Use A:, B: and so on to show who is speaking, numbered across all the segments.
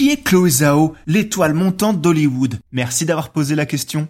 A: Qui est Chloé Zhao, l'étoile montante d'Hollywood Merci d'avoir posé la question.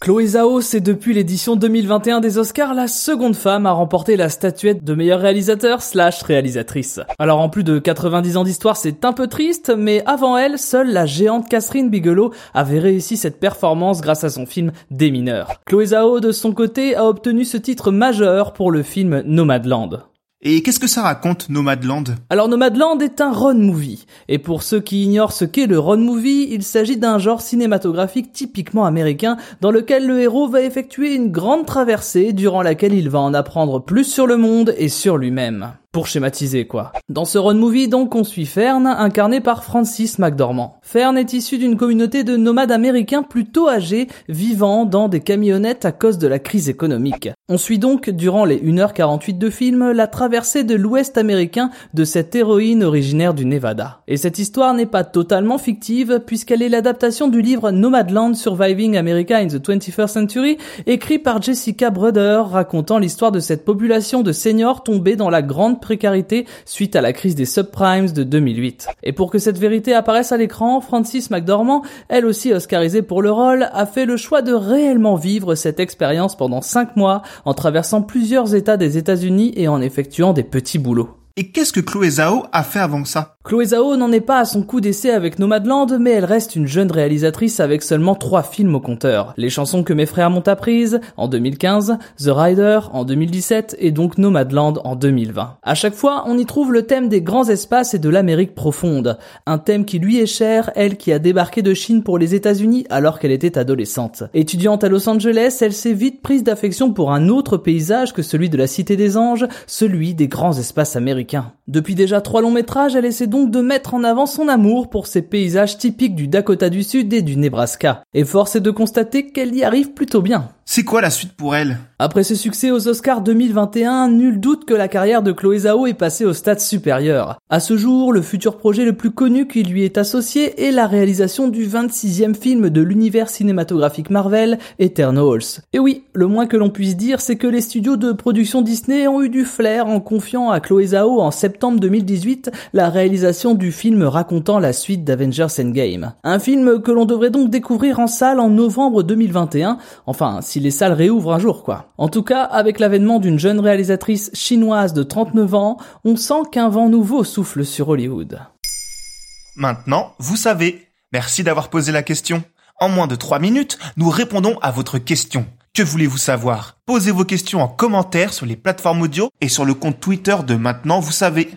B: Chloé Zhao, c'est depuis l'édition 2021 des Oscars la seconde femme à remporter la statuette de meilleur réalisateur slash réalisatrice. Alors en plus de 90 ans d'histoire, c'est un peu triste, mais avant elle, seule la géante Catherine Bigelow avait réussi cette performance grâce à son film Des mineurs. Chloé Zhao, de son côté, a obtenu ce titre majeur pour le film Nomadland.
A: Et qu'est-ce que ça raconte, Nomadland?
B: Alors Nomadland est un road movie. Et pour ceux qui ignorent ce qu'est le road movie, il s'agit d'un genre cinématographique typiquement américain dans lequel le héros va effectuer une grande traversée durant laquelle il va en apprendre plus sur le monde et sur lui-même. Pour schématiser quoi. Dans ce road movie donc on suit Fern, incarné par Francis McDormand. Fern est issu d'une communauté de nomades américains plutôt âgés, vivant dans des camionnettes à cause de la crise économique. On suit donc, durant les 1h48 de film, la traversée de l'ouest américain de cette héroïne originaire du Nevada. Et cette histoire n'est pas totalement fictive, puisqu'elle est l'adaptation du livre Nomadland Surviving America in the 21st Century, écrit par Jessica Bruder, racontant l'histoire de cette population de seniors tombés dans la grande précarité suite à la crise des subprimes de 2008. Et pour que cette vérité apparaisse à l'écran, Francis McDormand, elle aussi oscarisée pour le rôle, a fait le choix de réellement vivre cette expérience pendant 5 mois en traversant plusieurs états des États-Unis et en effectuant des petits boulots.
A: Et qu'est-ce que Chloé Zhao a fait avant ça?
B: Chloé Zhao n'en est pas à son coup d'essai avec Nomadland, mais elle reste une jeune réalisatrice avec seulement trois films au compteur. Les chansons que mes frères m'ont apprises, en 2015, The Rider, en 2017, et donc Nomadland en 2020. À chaque fois, on y trouve le thème des grands espaces et de l'Amérique profonde. Un thème qui lui est cher, elle qui a débarqué de Chine pour les États-Unis alors qu'elle était adolescente. Étudiante à Los Angeles, elle s'est vite prise d'affection pour un autre paysage que celui de la Cité des Anges, celui des grands espaces américains. Depuis déjà trois longs métrages, elle essaie donc de mettre en avant son amour pour ces paysages typiques du Dakota du Sud et du Nebraska. Et force est de constater qu'elle y arrive plutôt bien.
A: C'est quoi la suite pour elle?
B: Après ce succès aux Oscars 2021, nul doute que la carrière de Chloé Zhao est passée au stade supérieur. À ce jour, le futur projet le plus connu qui lui est associé est la réalisation du 26e film de l'univers cinématographique Marvel, Eternals. Et oui, le moins que l'on puisse dire, c'est que les studios de production Disney ont eu du flair en confiant à Chloé Zhao en septembre 2018 la réalisation du film racontant la suite d'Avengers Endgame. Un film que l'on devrait donc découvrir en salle en novembre 2021, enfin si les salles réouvrent un jour quoi. En tout cas, avec l'avènement d'une jeune réalisatrice chinoise de 39 ans, on sent qu'un vent nouveau souffle sur Hollywood.
A: Maintenant, vous savez. Merci d'avoir posé la question. En moins de 3 minutes, nous répondons à votre question. Que voulez-vous savoir? Posez vos questions en commentaire sur les plateformes audio et sur le compte Twitter de Maintenant, vous savez.